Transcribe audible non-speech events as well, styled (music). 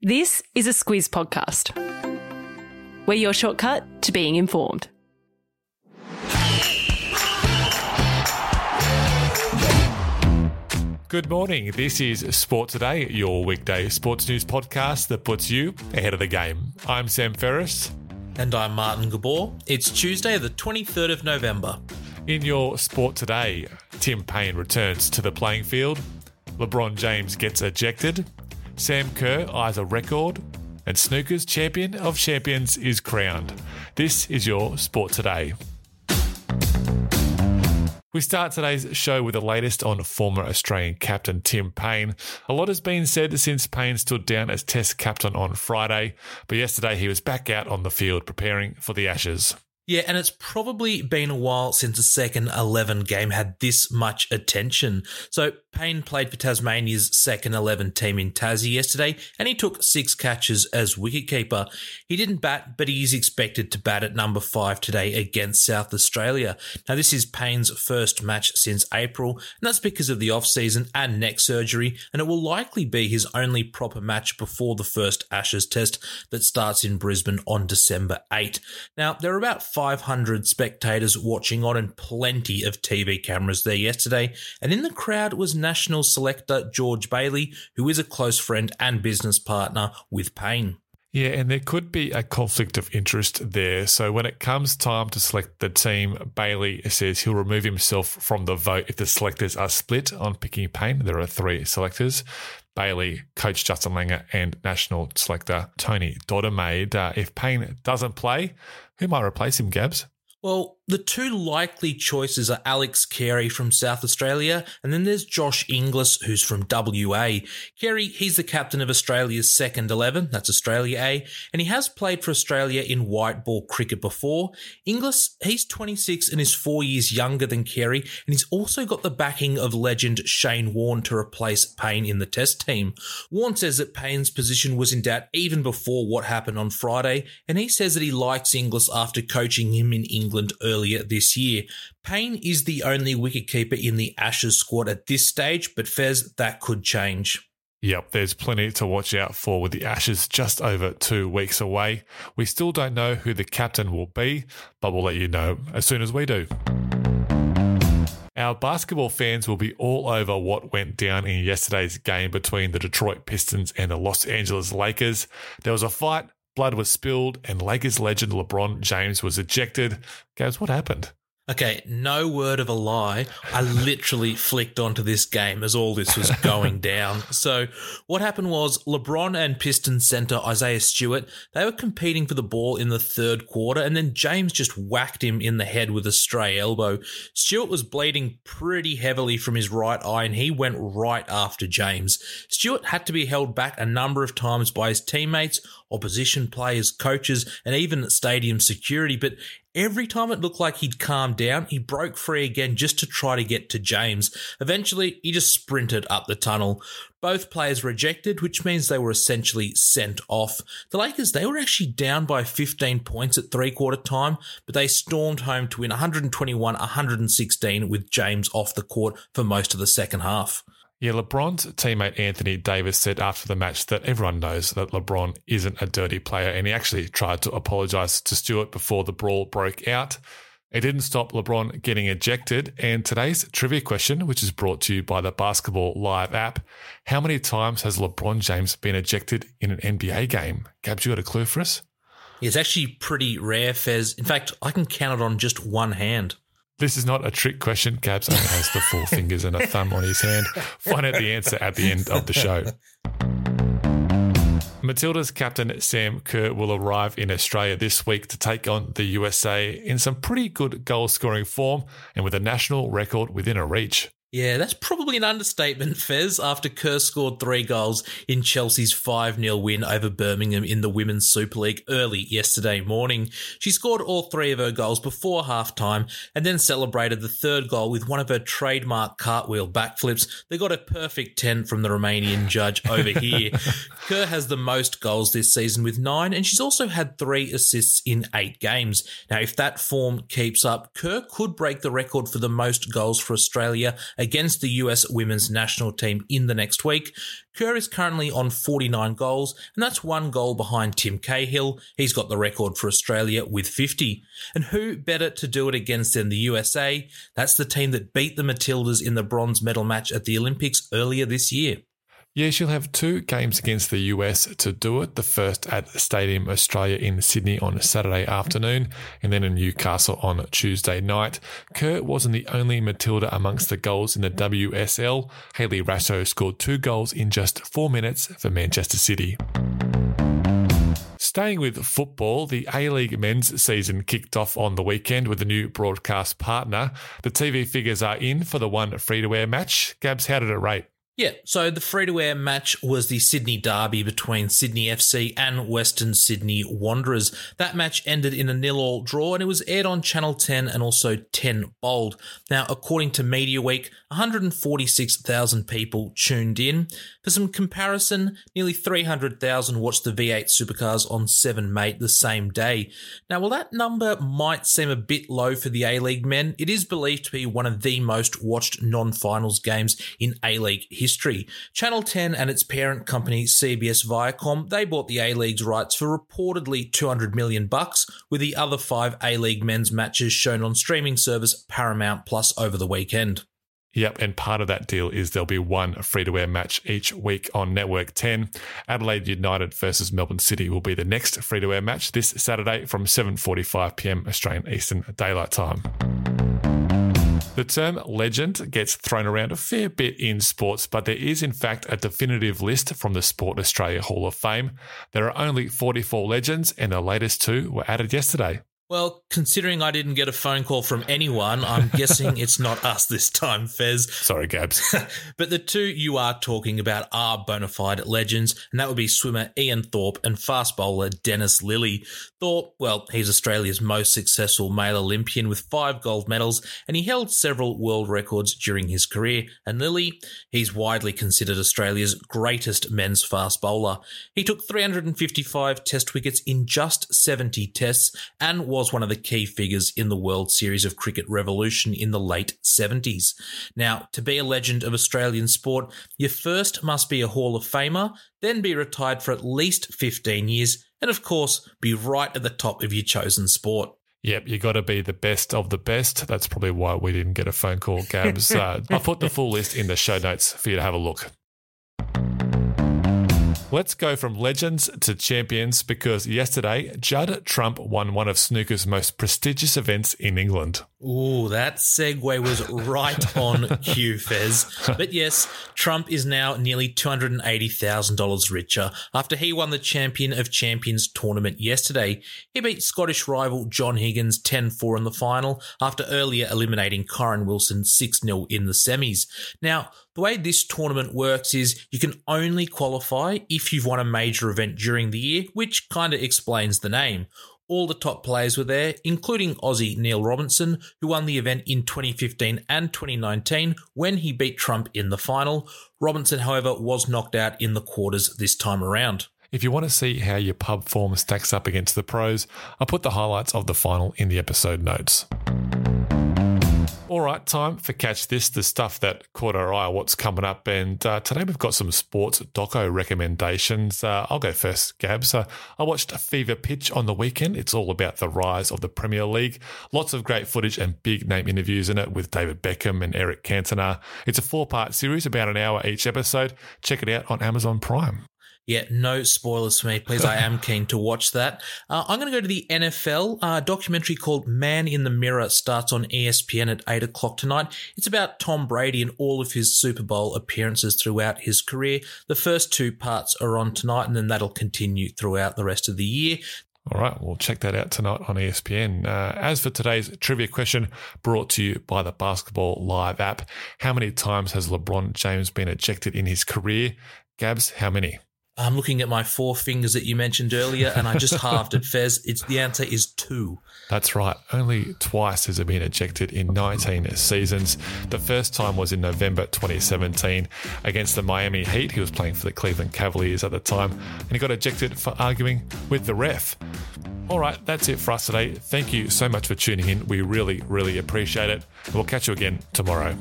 This is a Squiz podcast. We're your shortcut to being informed. Good morning. This is Sport Today, your weekday sports news podcast that puts you ahead of the game. I'm Sam Ferris. And I'm Martin Gabor. It's Tuesday, the 23rd of November. In your Sport Today, Tim Paine returns to the playing field, LeBron James gets ejected, Sam Kerr eyes a record, and snooker's champion of champions is crowned. This is your Sport Today. We start today's show with the latest on former Australian captain Tim Paine. A lot has been said since Paine stood down as Test captain on Friday, but yesterday he was back out on the field preparing for the Ashes. Yeah, and it's probably been a while since a second 11 game had this much attention. So, Paine played for Tasmania's second 11 team in Tassie yesterday, and he took six catches as wicketkeeper. He didn't bat, but he is expected to bat at number five today against South Australia. Now, this is Paine's first match since April, and that's because of the off-season and neck surgery, and it will likely be his only proper match before the first Ashes test that starts in Brisbane on December 8. Now, there are about 500 spectators watching on and plenty of TV cameras there yesterday. And in the crowd was national selector George Bailey, who is a close friend and business partner with Paine. Yeah, and there could be a conflict of interest there. So when it comes time to select the team, Bailey says he'll remove himself from the vote if the selectors are split on picking Paine. There are three selectors. Bailey, coach Justin Langer, and national selector Tony Dodemaide. Uh, if Paine doesn't play, who might replace him, Gabs? Well, the two likely choices are Alex Carey from South Australia, and then there's Josh Inglis, who's from WA. Carey, he's the captain of Australia's second 11, that's Australia A, and he has played for Australia in white ball cricket before. Inglis, he's 26 and is four years younger than Carey, and he's also got the backing of legend Shane Warne to replace Paine in the test team. Warne says that Paine's position was in doubt even before what happened on Friday, and he says that he likes Inglis after coaching him in England earlier earlier this year. Paine is the only wicketkeeper in the Ashes squad at this stage, but Fez, that could change. Yep, there's plenty to watch out for with the Ashes just over two weeks away. We still don't know who the captain will be, but we'll let you know as soon as we do. Our basketball fans will be all over what went down in yesterday's game between the Detroit Pistons and the Los Angeles Lakers. There was a fight, blood was spilled, and Lakers legend LeBron James was ejected. Guys, what happened? Okay, no word of a lie. I literally flicked onto this game as all this was going (laughs) down. So, what happened was LeBron and Pistons center Isaiah Stewart, they were competing for the ball in the third quarter, and then James just whacked him in the head with a stray elbow. Stewart was bleeding pretty heavily from his right eye, and he went right after James. Stewart had to be held back a number of times by his teammates, opposition players, coaches, and even stadium security, but Every time it looked like he'd calmed down, he broke free again just to try to get to James. Eventually, he just sprinted up the tunnel. Both players rejected, which means they were essentially sent off. The Lakers, they were actually down by 15 points at three quarter time, but they stormed home to win 121 116 with James off the court for most of the second half. Yeah, LeBron's teammate Anthony Davis said after the match that everyone knows that LeBron isn't a dirty player, and he actually tried to apologize to Stewart before the brawl broke out. It didn't stop LeBron getting ejected. And today's trivia question, which is brought to you by the Basketball Live app How many times has LeBron James been ejected in an NBA game? Gabs, you got a clue for us? It's actually pretty rare, Fez. In fact, I can count it on just one hand. This is not a trick question. Gabs only has the four (laughs) fingers and a thumb on his hand. Find out the answer at the end of the show. Matilda's captain Sam Kerr will arrive in Australia this week to take on the USA in some pretty good goal scoring form and with a national record within a reach. Yeah, that's probably an understatement, Fez, after Kerr scored three goals in Chelsea's 5 0 win over Birmingham in the Women's Super League early yesterday morning. She scored all three of her goals before half time and then celebrated the third goal with one of her trademark cartwheel backflips. They got a perfect 10 from the Romanian judge over here. (laughs) Kerr has the most goals this season with nine, and she's also had three assists in eight games. Now, if that form keeps up, Kerr could break the record for the most goals for Australia against the US women's national team in the next week. Kerr is currently on 49 goals, and that's one goal behind Tim Cahill. He's got the record for Australia with 50. And who better to do it against than the USA? That's the team that beat the Matildas in the bronze medal match at the Olympics earlier this year. Yeah, she'll have two games against the US to do it. The first at Stadium Australia in Sydney on Saturday afternoon, and then in Newcastle on Tuesday night. Kerr wasn't the only Matilda amongst the goals in the WSL. Hayley Raso scored two goals in just four minutes for Manchester City. Staying with football, the A League men's season kicked off on the weekend with a new broadcast partner. The TV figures are in for the one free to air match. Gabs, how did it rate? Yeah, so the free to air match was the Sydney Derby between Sydney FC and Western Sydney Wanderers. That match ended in a nil all draw and it was aired on Channel 10 and also 10 Bold. Now, according to Media Week, 146,000 people tuned in. For some comparison, nearly 300,000 watched the V8 supercars on 7 Mate the same day. Now, while that number might seem a bit low for the A League men, it is believed to be one of the most watched non finals games in A League history history. Channel 10 and its parent company CBS Viacom, they bought the A-League's rights for reportedly 200 million bucks, with the other 5 A-League men's matches shown on streaming service Paramount Plus over the weekend. Yep, and part of that deal is there'll be one free to air match each week on Network 10. Adelaide United versus Melbourne City will be the next free to air match this Saturday from 7:45 p.m. Australian Eastern Daylight Time. The term legend gets thrown around a fair bit in sports, but there is, in fact, a definitive list from the Sport Australia Hall of Fame. There are only 44 legends, and the latest two were added yesterday. Well, considering I didn't get a phone call from anyone, I'm (laughs) guessing it's not us this time, Fez. Sorry, Gabs. (laughs) but the two you are talking about are bona fide legends, and that would be swimmer Ian Thorpe and fast bowler Dennis Lillee. Thorpe, well, he's Australia's most successful male Olympian with five gold medals, and he held several world records during his career. And Lillee, he's widely considered Australia's greatest men's fast bowler. He took 355 test wickets in just 70 tests and was was one of the key figures in the World Series of Cricket revolution in the late 70s. Now, to be a legend of Australian sport, you first must be a Hall of Famer, then be retired for at least 15 years, and of course, be right at the top of your chosen sport. Yep, you got to be the best of the best. That's probably why we didn't get a phone call, Gabs. (laughs) uh, I'll put the full list in the show notes for you to have a look. Let's go from legends to champions because yesterday Judd Trump won one of snooker's most prestigious events in England. Ooh, that segue was right (laughs) on cue, Fez. But yes, Trump is now nearly $280,000 richer after he won the Champion of Champions tournament yesterday. He beat Scottish rival John Higgins 10 4 in the final after earlier eliminating Kyren Wilson 6 0 in the semis. Now, the way this tournament works is you can only qualify if you've won a major event during the year, which kind of explains the name. All the top players were there, including Aussie Neil Robertson, who won the event in 2015 and 2019 when he beat Trump in the final. Robertson, however, was knocked out in the quarters this time around. If you want to see how your pub form stacks up against the pros, I'll put the highlights of the final in the episode notes. All right, time for Catch This, the stuff that caught our eye, what's coming up. And uh, today we've got some sports doco recommendations. Uh, I'll go first, Gabs. Uh, I watched Fever Pitch on the weekend. It's all about the rise of the Premier League. Lots of great footage and big name interviews in it with David Beckham and Eric Cantona. It's a four part series, about an hour each episode. Check it out on Amazon Prime. Yeah, no spoilers for me, please. I am (laughs) keen to watch that. Uh, I'm going to go to the NFL. Uh, documentary called Man in the Mirror starts on ESPN at 8 o'clock tonight. It's about Tom Brady and all of his Super Bowl appearances throughout his career. The first two parts are on tonight, and then that'll continue throughout the rest of the year. All right, we'll check that out tonight on ESPN. Uh, as for today's trivia question, brought to you by the Basketball Live app, how many times has LeBron James been ejected in his career? Gabs, how many? I'm looking at my four fingers that you mentioned earlier, and I just (laughs) halved it. Fez, it's the answer is two. That's right. Only twice has it been ejected in 19 seasons. The first time was in November 2017 against the Miami Heat. He was playing for the Cleveland Cavaliers at the time, and he got ejected for arguing with the ref. All right, that's it for us today. Thank you so much for tuning in. We really, really appreciate it. We'll catch you again tomorrow.